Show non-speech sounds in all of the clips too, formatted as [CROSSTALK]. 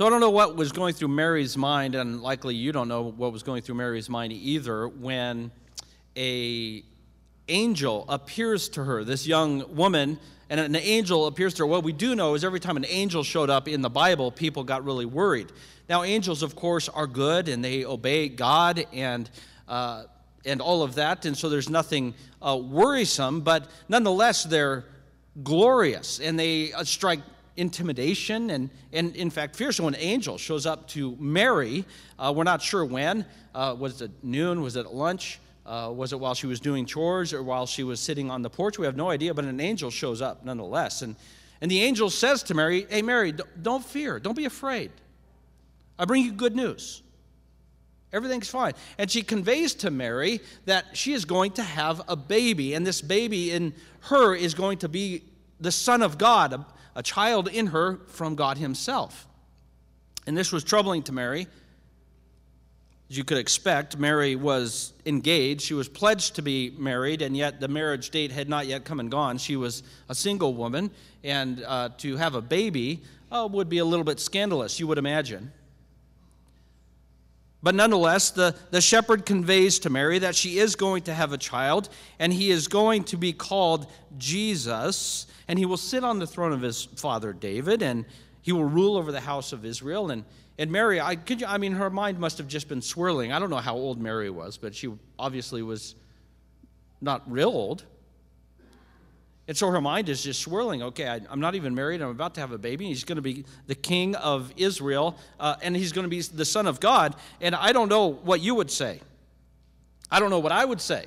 So I don't know what was going through Mary's mind, and likely you don't know what was going through Mary's mind either, when a angel appears to her, this young woman, and an angel appears to her. What we do know is every time an angel showed up in the Bible, people got really worried. Now, angels, of course, are good and they obey God and uh, and all of that, and so there's nothing uh, worrisome, but nonetheless, they're glorious and they uh, strike intimidation and, and in fact, fear. So an angel shows up to Mary, uh, we're not sure when. Uh, was it noon? Was it at lunch? Uh, was it while she was doing chores or while she was sitting on the porch? We have no idea, but an angel shows up nonetheless. And, and the angel says to Mary, Hey, Mary, don't fear, don't be afraid. I bring you good news. Everything's fine. And she conveys to Mary that she is going to have a baby, and this baby in her is going to be the Son of God, a, a child in her from God Himself. And this was troubling to Mary. As you could expect, Mary was engaged. She was pledged to be married, and yet the marriage date had not yet come and gone. She was a single woman, and uh, to have a baby uh, would be a little bit scandalous, you would imagine. But nonetheless, the, the shepherd conveys to Mary that she is going to have a child, and he is going to be called Jesus, and he will sit on the throne of his father David, and he will rule over the house of Israel. And, and Mary, I, could you, I mean, her mind must have just been swirling. I don't know how old Mary was, but she obviously was not real old. And so her mind is just swirling. Okay, I, am not even married. I'm about to have a baby. He's going to be the king of Israel, uh, and he's going to be the son of God. And I don't know what you would say. I don't know what I would say.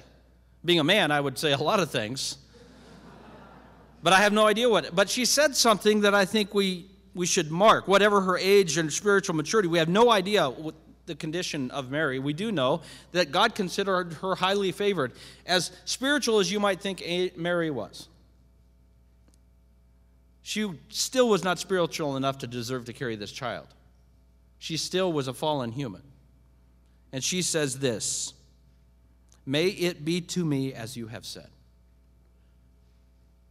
Being a man, I would say a lot of things. [LAUGHS] But I have no idea what. But she said something that I think we, we should mark. Whatever her age and spiritual maturity, we have no idea what the condition of Mary. We do know that God considered her highly favored, as spiritual as you might think Mary was. She still was not spiritual enough to deserve to carry this child. She still was a fallen human. And she says this May it be to me as you have said.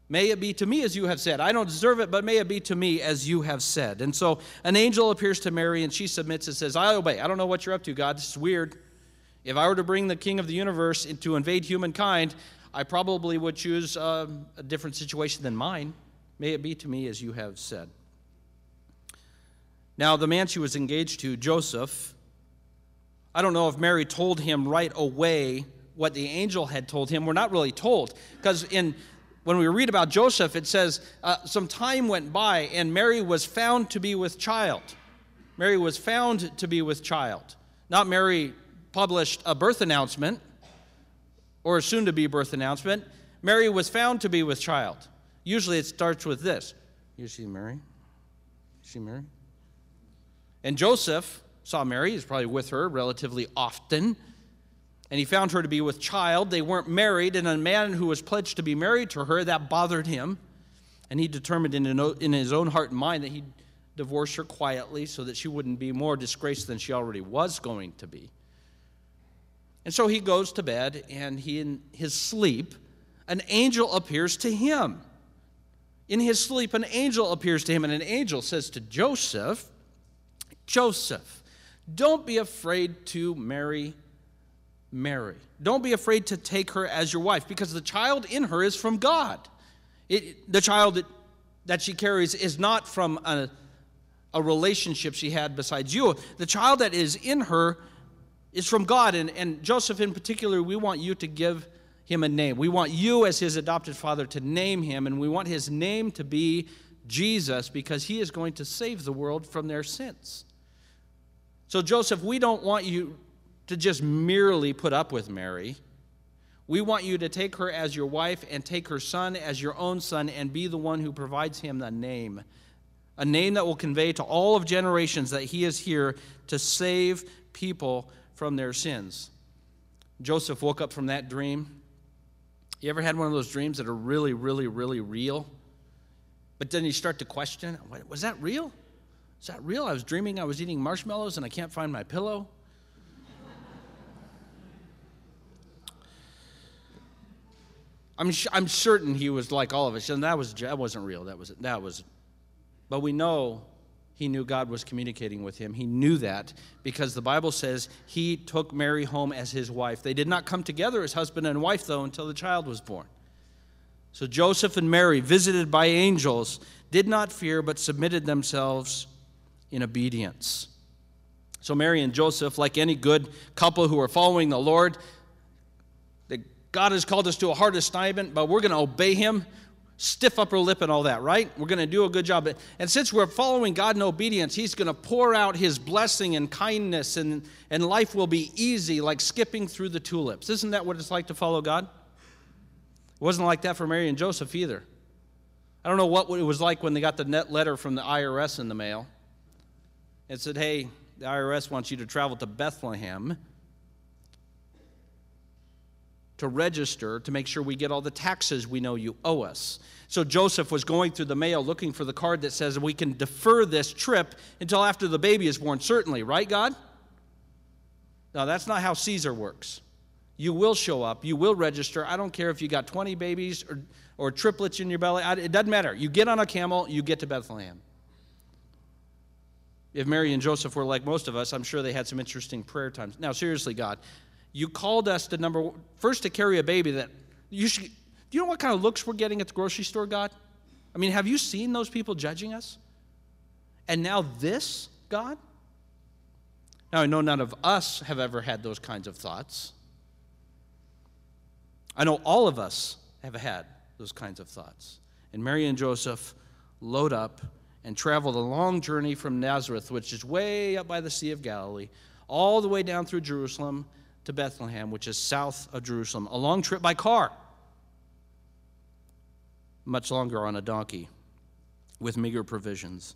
May it be to me as you have said. I don't deserve it, but may it be to me as you have said. And so an angel appears to Mary and she submits and says, I obey. I don't know what you're up to, God. This is weird. If I were to bring the king of the universe to invade humankind, I probably would choose uh, a different situation than mine. May it be to me as you have said. Now, the man she was engaged to, Joseph, I don't know if Mary told him right away what the angel had told him. We're not really told because in when we read about Joseph, it says uh, some time went by and Mary was found to be with child. Mary was found to be with child. Not Mary published a birth announcement or a soon to be birth announcement. Mary was found to be with child. Usually it starts with this You see Mary? You see Mary? And Joseph saw Mary, he's probably with her relatively often, and he found her to be with child. They weren't married, and a man who was pledged to be married to her, that bothered him. And he determined in his own heart and mind that he'd divorce her quietly so that she wouldn't be more disgraced than she already was going to be. And so he goes to bed, and he, in his sleep, an angel appears to him. In his sleep, an angel appears to him, and an angel says to Joseph, Joseph, don't be afraid to marry Mary. Don't be afraid to take her as your wife, because the child in her is from God. It, the child that, that she carries is not from a, a relationship she had besides you. The child that is in her is from God. And, and Joseph, in particular, we want you to give him a name. We want you, as his adopted father, to name him, and we want his name to be Jesus because he is going to save the world from their sins. So, Joseph, we don't want you to just merely put up with Mary. We want you to take her as your wife and take her son as your own son and be the one who provides him a name. A name that will convey to all of generations that he is here to save people from their sins. Joseph woke up from that dream you ever had one of those dreams that are really, really, really real? But then you start to question, was that real? Is that real? I was dreaming I was eating marshmallows and I can't find my pillow. I'm, I'm certain he was like all of us, and that was that wasn't real. That was that was, but we know he knew God was communicating with him. He knew that because the Bible says he took Mary home as his wife. They did not come together as husband and wife, though, until the child was born. So Joseph and Mary, visited by angels, did not fear but submitted themselves in obedience. So Mary and Joseph, like any good couple who are following the Lord, that God has called us to a hard assignment, but we're going to obey Him stiff upper lip and all that, right? We're going to do a good job. And since we're following God in obedience, He's going to pour out His blessing and kindness, and, and life will be easy, like skipping through the tulips. Isn't that what it's like to follow God? It wasn't like that for Mary and Joseph either. I don't know what it was like when they got the net letter from the IRS in the mail. It said, hey, the IRS wants you to travel to Bethlehem to register to make sure we get all the taxes we know you owe us. So Joseph was going through the mail looking for the card that says we can defer this trip until after the baby is born, certainly, right, God? No, that's not how Caesar works. You will show up, you will register. I don't care if you got 20 babies or, or triplets in your belly, it doesn't matter. You get on a camel, you get to Bethlehem. If Mary and Joseph were like most of us, I'm sure they had some interesting prayer times. Now, seriously, God, you called us to number first to carry a baby that you should. Do you know what kind of looks we're getting at the grocery store, God? I mean, have you seen those people judging us? And now this, God? Now, I know none of us have ever had those kinds of thoughts. I know all of us have had those kinds of thoughts. And Mary and Joseph load up and travel the long journey from Nazareth, which is way up by the Sea of Galilee, all the way down through Jerusalem to Bethlehem, which is south of Jerusalem. A long trip by car, much longer on a donkey with meager provisions.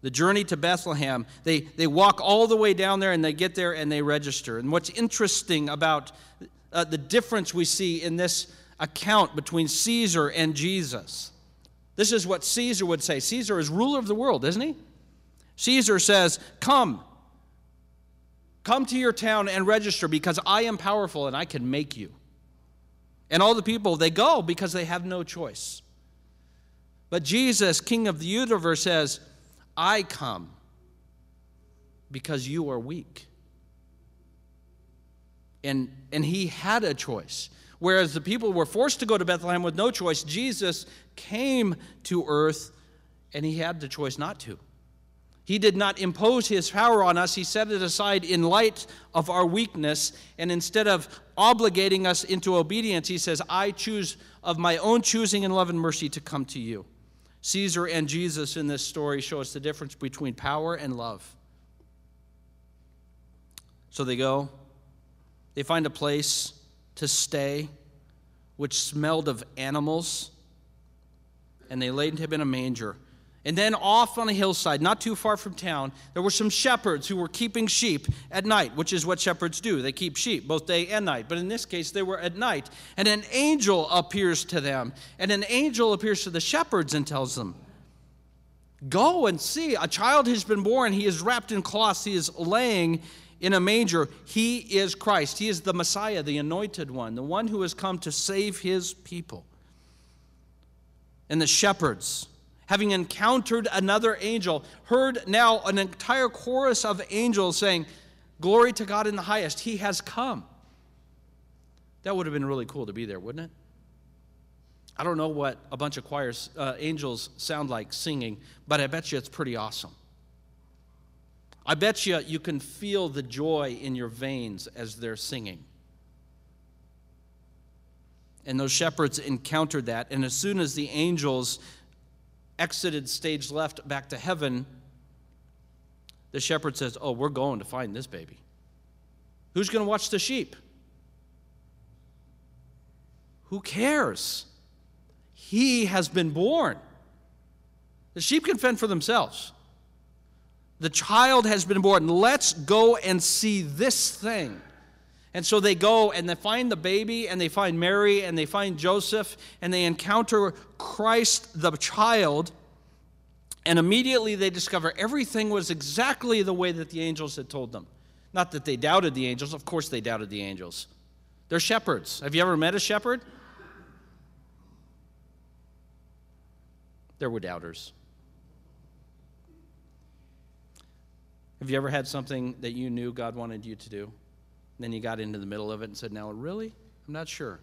The journey to Bethlehem, they, they walk all the way down there and they get there and they register. And what's interesting about uh, the difference we see in this account between Caesar and Jesus, this is what Caesar would say. Caesar is ruler of the world, isn't he? Caesar says, Come, Come to your town and register because I am powerful and I can make you. And all the people, they go because they have no choice. But Jesus, King of the universe, says, I come because you are weak. And, and he had a choice. Whereas the people were forced to go to Bethlehem with no choice, Jesus came to earth and he had the choice not to. He did not impose his power on us, he set it aside in light of our weakness. And instead of obligating us into obedience, he says, I choose of my own choosing and love and mercy to come to you. Caesar and Jesus in this story show us the difference between power and love. So they go, they find a place to stay, which smelled of animals, and they laid him in a manger. And then off on a hillside, not too far from town, there were some shepherds who were keeping sheep at night, which is what shepherds do. They keep sheep both day and night. But in this case, they were at night. And an angel appears to them. And an angel appears to the shepherds and tells them, Go and see. A child has been born. He is wrapped in cloths. He is laying in a manger. He is Christ. He is the Messiah, the anointed one, the one who has come to save his people. And the shepherds, having encountered another angel, heard now an entire chorus of angels saying, Glory to God in the highest, He has come. That would have been really cool to be there, wouldn't it? I don't know what a bunch of choirs, uh, angels sound like singing, but I bet you it's pretty awesome. I bet you you can feel the joy in your veins as they're singing. And those shepherds encountered that, and as soon as the angels exited stage left back to heaven, the shepherd says, Oh, we're going to find this baby. Who's going to watch the sheep? Who cares? He has been born. The sheep can fend for themselves. The child has been born. Let's go and see this thing. And so they go and they find the baby and they find Mary and they find Joseph and they encounter Christ the child. And immediately they discover everything was exactly the way that the angels had told them. Not that they doubted the angels, of course they doubted the angels. They're shepherds. Have you ever met a shepherd? There were doubters. Have you ever had something that you knew God wanted you to do? Then you got into the middle of it and said, Now, really? I'm not sure.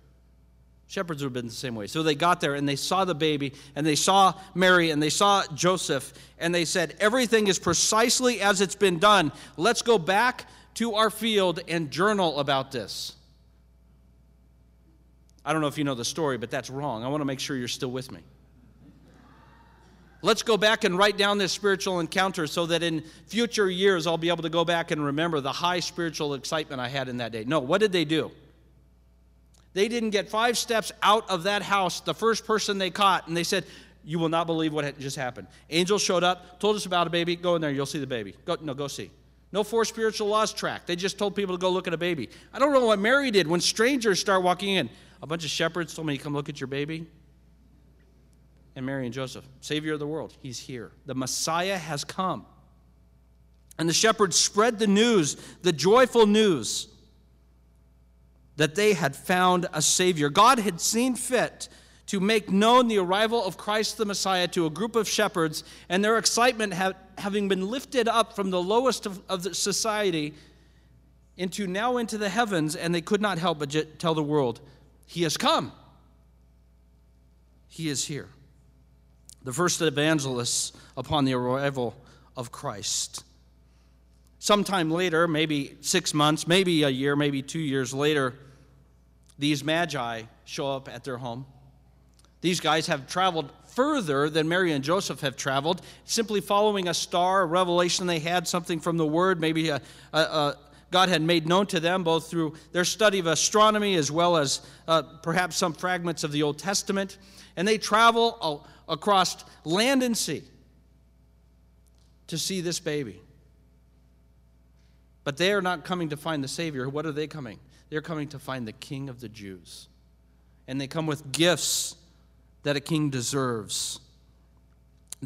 Shepherds would have been the same way. So they got there and they saw the baby and they saw Mary and they saw Joseph and they said, Everything is precisely as it's been done. Let's go back to our field and journal about this. I don't know if you know the story, but that's wrong. I want to make sure you're still with me. Let's go back and write down this spiritual encounter so that in future years I'll be able to go back and remember the high spiritual excitement I had in that day. No, what did they do? They didn't get five steps out of that house, the first person they caught, and they said, You will not believe what just happened. Angel showed up, told us about a baby. Go in there, you'll see the baby. Go, no, go see. No four spiritual laws track. They just told people to go look at a baby. I don't know what Mary did when strangers start walking in. A bunch of shepherds told me, Come look at your baby. And Mary and Joseph, Savior of the world, he's here. The Messiah has come. And the shepherds spread the news, the joyful news that they had found a Savior. God had seen fit to make known the arrival of Christ the Messiah to a group of shepherds, and their excitement having been lifted up from the lowest of, of the society into now into the heavens, and they could not help but tell the world, He has come. He is here. The first evangelists upon the arrival of Christ. Sometime later, maybe six months, maybe a year, maybe two years later, these magi show up at their home. These guys have traveled further than Mary and Joseph have traveled, simply following a star, a revelation they had, something from the Word, maybe a, a, God had made known to them both through their study of astronomy as well as uh, perhaps some fragments of the Old Testament. And they travel across land and sea to see this baby. But they are not coming to find the Savior. What are they coming? They're coming to find the King of the Jews. And they come with gifts that a king deserves.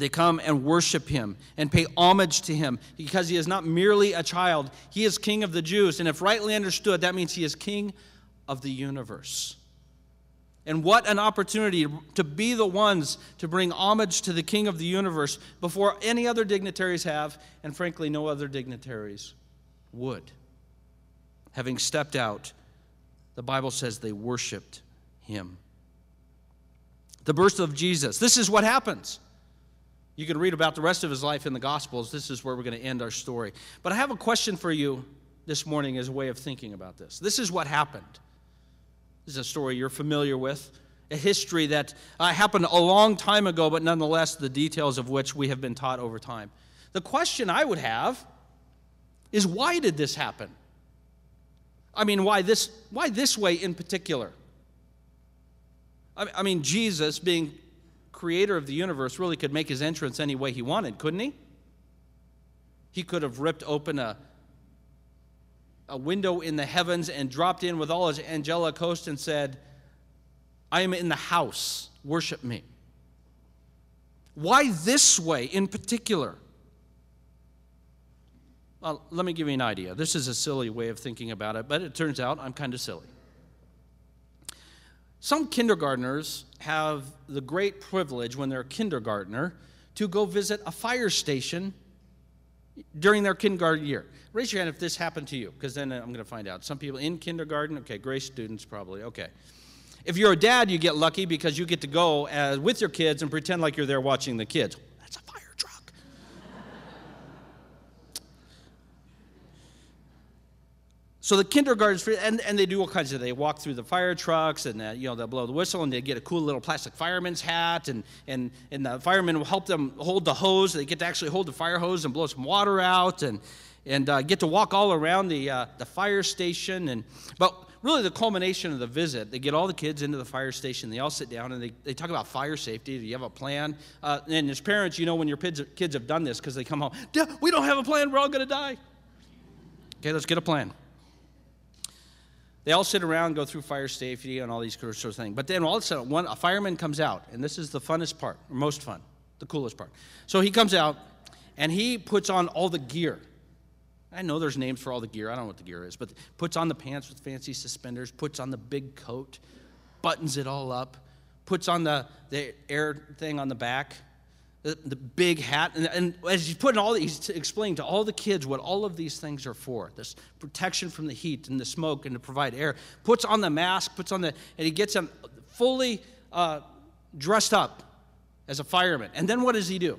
They come and worship him and pay homage to him because he is not merely a child. He is king of the Jews. And if rightly understood, that means he is king of the universe. And what an opportunity to be the ones to bring homage to the king of the universe before any other dignitaries have, and frankly, no other dignitaries would having stepped out, the Bible says they worshiped him. The birth of Jesus. This is what happens. You can read about the rest of his life in the Gospels. This is where we're going to end our story. But I have a question for you this morning as a way of thinking about this. This is what happened. This is a story you're familiar with, a history that uh, happened a long time ago, but nonetheless, the details of which we have been taught over time. The question I would have is why did this happen? I mean, why this, why this way in particular? I mean, Jesus, being creator of the universe, really could make his entrance any way he wanted, couldn't he? He could have ripped open a, a window in the heavens and dropped in with all his angelic host and said, I am in the house, worship me. Why this way in particular? Well, let me give you an idea. This is a silly way of thinking about it, but it turns out I'm kind of silly. Some kindergartners have the great privilege when they're a kindergartner to go visit a fire station during their kindergarten year. Raise your hand if this happened to you, because then uh, I'm going to find out. Some people in kindergarten, okay, grace students probably, okay. If you're a dad, you get lucky because you get to go as, with your kids and pretend like you're there watching the kids. So the kindergartens, and, and they do all kinds of, they walk through the fire trucks and, uh, you know, they'll blow the whistle and they get a cool little plastic fireman's hat and, and, and the firemen will help them hold the hose. They get to actually hold the fire hose and blow some water out and, and uh, get to walk all around the, uh, the fire station. And, but really the culmination of the visit, they get all the kids into the fire station. They all sit down and they, they talk about fire safety. Do you have a plan? Uh, and as parents, you know when your kids, kids have done this because they come home, we don't have a plan. We're all going to die. Okay, let's get a plan. They all sit around, go through fire safety and all these sort of things. But then all of a sudden, one, a fireman comes out, and this is the funnest part, or most fun, the coolest part. So he comes out, and he puts on all the gear. I know there's names for all the gear. I don't know what the gear is, but puts on the pants with fancy suspenders, puts on the big coat, buttons it all up, puts on the, the air thing on the back, the, big hat. And, and as he's putting all, he's explaining to all the kids what all of these things are for this protection from the heat and the smoke and to provide air. Puts on the mask, puts on the, and he gets them fully uh, dressed up as a fireman. And then what does he do?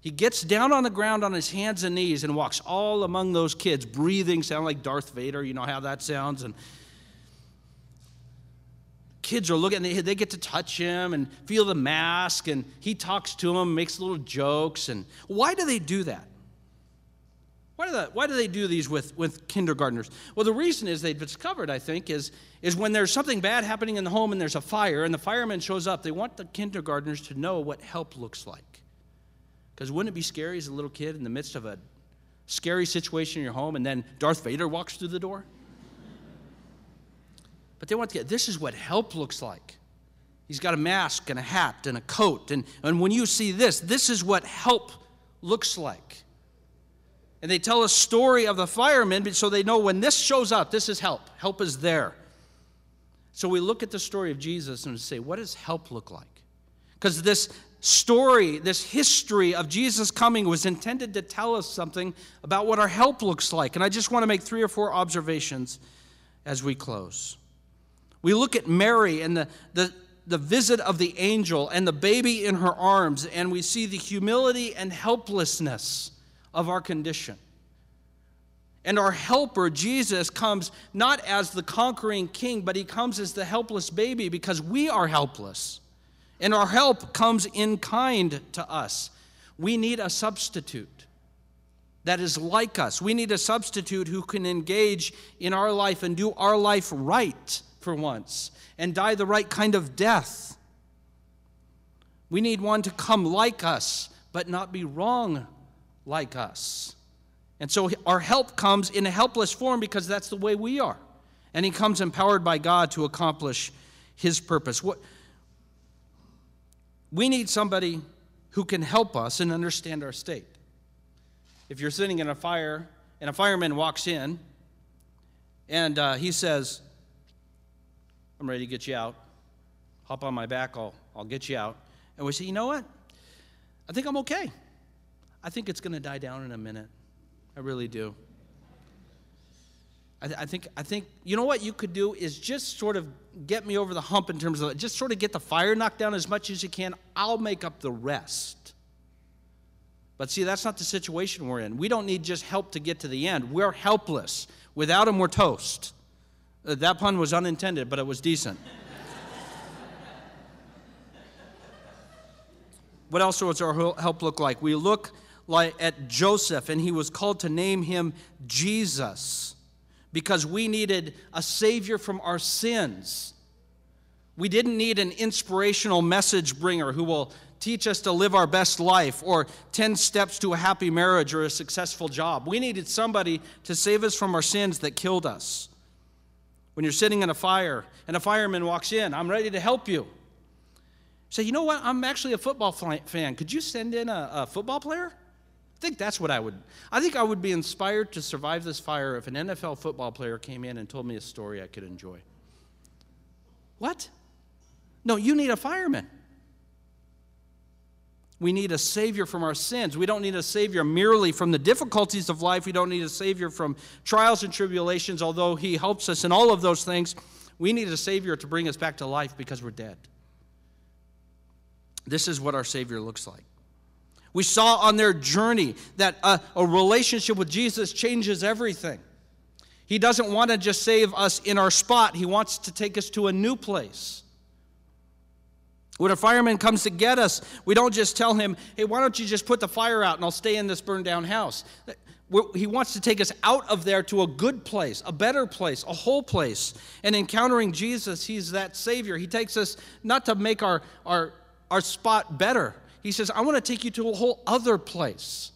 He gets down on the ground on his hands and knees and walks all among those kids, breathing, sound like Darth Vader. You know how that sounds. And kids are looking, they, they get to touch him and feel the mask, and he talks to them, makes little jokes. And why do they do that? Why do, that, why do they do these with, with kindergartners? Well, the reason is they've discovered, I think, is, is when there's something bad happening in the home and there's a fire and the fireman shows up, they want the kindergartners to know what help looks like. Because wouldn't it be scary as a little kid in the midst of a scary situation in your home and then Darth Vader walks through the door? But they want to get this is what help looks like. He's got a mask and a hat and a coat. And, and when you see this, this is what help looks like. And they tell a story of the firemen so they know when this shows up, this is help. Help is there. So we look at the story of Jesus and say, what does help look like? Because this story, this history of Jesus coming was intended to tell us something about what our help looks like. And I just want to make three or four observations as we close. We look at Mary and the, the, the visit of the angel and the baby in her arms, and we see the humility and helplessness of our condition. And our helper, Jesus, comes not as the conquering king, but he comes as the helpless baby because we are helpless. And our help comes in kind to us. We need a substitute that is like us. We need a substitute who can engage in our life and do our life right for once and die the right kind of death. We need one to come like us, but not be wrong like us. And so our help comes in a helpless form because that's the way we are. And he comes empowered by God to accomplish his purpose. What, we need somebody who can help us and understand our state. If you're sitting in a fire and a fireman walks in and uh, he says, I'm ready to get you out. Hop on my back, I'll, I'll get you out. And we say, you know what? I think I'm okay. I think it's going to die down in a minute. I really do. I, th- I, think, I think, you know what you could do is just sort of get me over the hump in terms of just sort of get the fire knocked down as much as you can. I'll make up the rest. But see, that's not the situation we're in. We don't need just help to get to the end. We're helpless. Without him, we're toast. Uh, that pun was unintended, but it was decent. what else does our help look like? We look like at Joseph, and he was called to name him Jesus because we needed a Savior from our sins. We didn't need an inspirational message bringer who will teach us to live our best life or 10 steps to a happy marriage or a successful job. We needed somebody to save us from our sins that killed us. When you're sitting in a fire and a fireman walks in, I'm ready to help you. Say, you know what? I'm actually a football fan. Could you send in a, a football player? I think that's what I would. I think I would be inspired to survive this fire if an NFL football player came in and told me a story I could enjoy. What? No, you need a fireman. We need a Savior from our sins. We don't need a Savior merely from the difficulties of life. We don't need a Savior from trials and tribulations, although He helps us in all of those things. We need a Savior to bring us back to life because we're dead. This is what our Savior looks like. We saw on their journey that a, a relationship with Jesus changes everything. He doesn't want to just save us in our spot, He wants to take us to a new place. When a fireman comes to get us, we don't just tell him, hey, why don't you just put the fire out and I'll stay in this burned down house. He wants to take us out of there to a good place, a better place, a whole place. And encountering Jesus, He's that Savior. He takes us not to make our, our, our spot better, he says, I want to take you to a whole other place,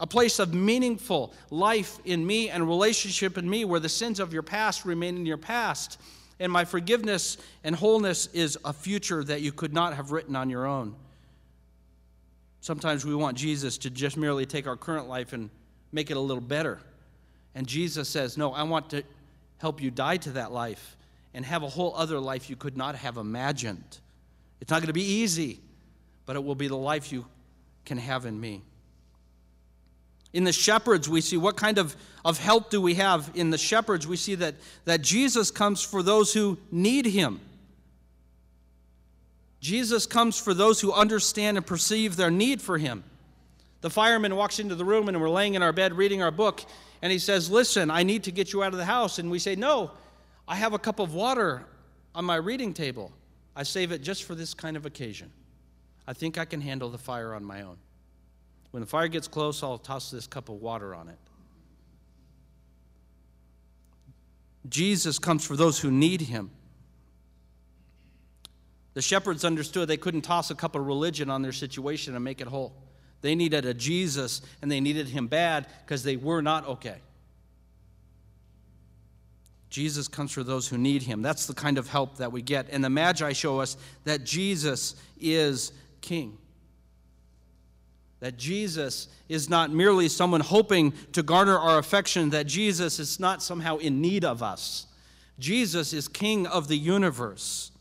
a place of meaningful life in me and relationship in me where the sins of your past remain in your past. And my forgiveness and wholeness is a future that you could not have written on your own. Sometimes we want Jesus to just merely take our current life and make it a little better. And Jesus says, No, I want to help you die to that life and have a whole other life you could not have imagined. It's not going to be easy but it will be the life you can have in me. In the shepherds, we see what kind of, of help do we have? In the shepherds, we see that, that Jesus comes for those who need him. Jesus comes for those who understand and perceive their need for him. The fireman walks into the room and we're laying in our bed reading our book, and he says, Listen, I need to get you out of the house. And we say, No, I have a cup of water on my reading table. I save it just for this kind of occasion. I think I can handle the fire on my own. When the fire gets close, I'll toss this cup of water on it. Jesus comes for those who need him. The shepherds understood they couldn't toss a cup of religion on their situation and make it whole. They needed a Jesus, and they needed him bad because they were not okay. Jesus comes for those who need him. That's the kind of help that we get. And the Magi show us that Jesus is King that Jesus is not merely someone hoping to garner our affection, that Jesus is not somehow in need of us. Jesus is King of the universe.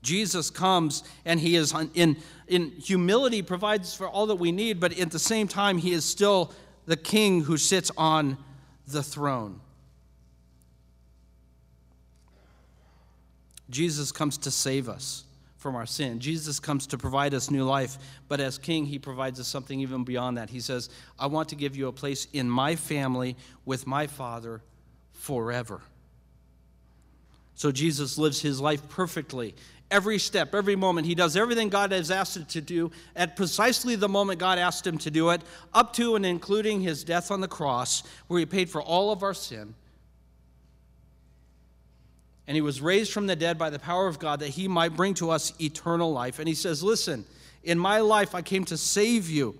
Jesus comes and he is in, in humility provides for all that we need, but at the same time, he is still the king who sits on the throne. Jesus comes to save us from our sin. Jesus comes to provide us new life, but as King, he provides us something even beyond that. He says, I want to give you a place in my family with my Father forever. So Jesus lives his life perfectly. Every step, every moment, he does everything God has asked him to do at precisely the moment God asked him to do it, up to and including his death on the cross, where he paid for all of our sin and he was raised from the dead by the power of God that he might bring to us eternal life. And he says, Listen, in my life I came to save you.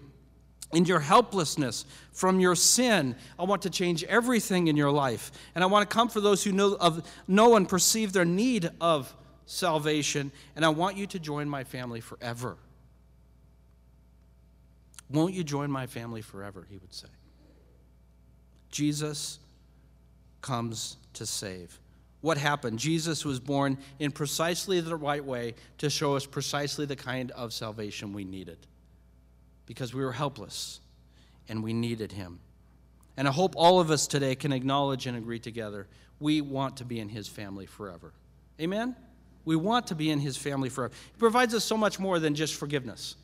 In your helplessness from your sin, I want to change everything in your life. And I want to come for those who know, of, know and perceive their need of salvation. And I want you to join my family forever. Won't you join my family forever? He would say. Jesus comes to save what happened. Jesus was born in precisely the right way to show us precisely the kind of salvation we needed because we were helpless and we needed him. And I hope all of us today can acknowledge and agree together we want to be in his family forever. Amen? We want to be in his family forever. He provides us so much more than just forgiveness,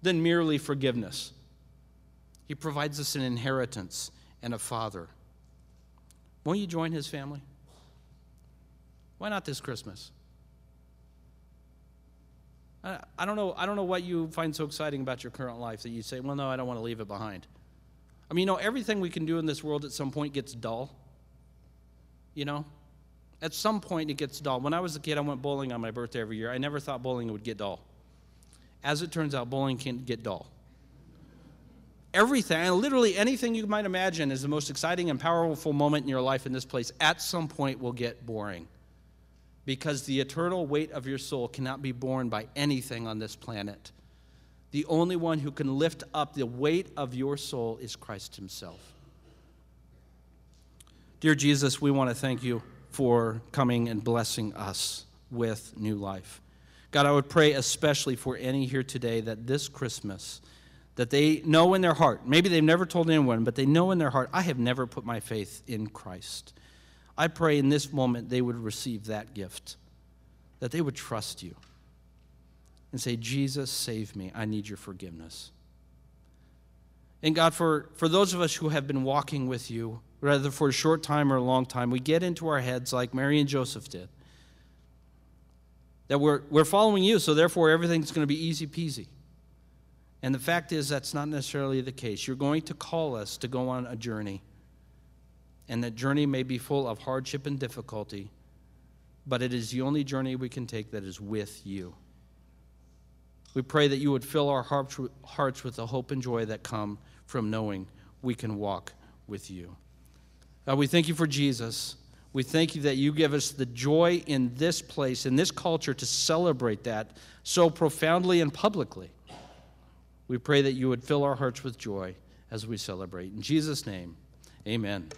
than merely forgiveness. He provides us an inheritance and a father. Won't you join his family? Why not this Christmas? I, don't know, I don't know what you find so exciting about your current life that you say, well, no, I don't want to leave it behind. I mean, you know, everything we can do in this world at some point gets dull. You know? At some point, it gets dull. When I was a kid, I went bowling on my birthday every year. I never thought bowling would get dull. As it turns out, bowling can get dull. Everything, literally anything you might imagine is the most exciting and powerful moment in your life in this place, at some point will get boring because the eternal weight of your soul cannot be borne by anything on this planet. The only one who can lift up the weight of your soul is Christ Himself. Dear Jesus, we want to thank you for coming and blessing us with new life. God, I would pray especially for any here today that this Christmas, that they know in their heart, maybe they've never told anyone, but they know in their heart, I have never put my faith in Christ. I pray in this moment they would receive that gift, that they would trust you and say, Jesus, save me. I need your forgiveness. And God, for, for those of us who have been walking with you, whether for a short time or a long time, we get into our heads like Mary and Joseph did. That we're, we're following you, so therefore everything's going to be easy peasy. And the fact is, that's not necessarily the case. You're going to call us to go on a journey and that journey may be full of hardship and difficulty, but it is the only journey we can take that is with you. We pray that you would fill our hearts with the hope and joy that come from knowing we can walk with you. God, we thank you for Jesus. We thank you that you give us the joy in this place, in this culture, to celebrate that so profoundly and publicly. We pray that you would fill our hearts with joy as we celebrate. In Jesus' name, amen.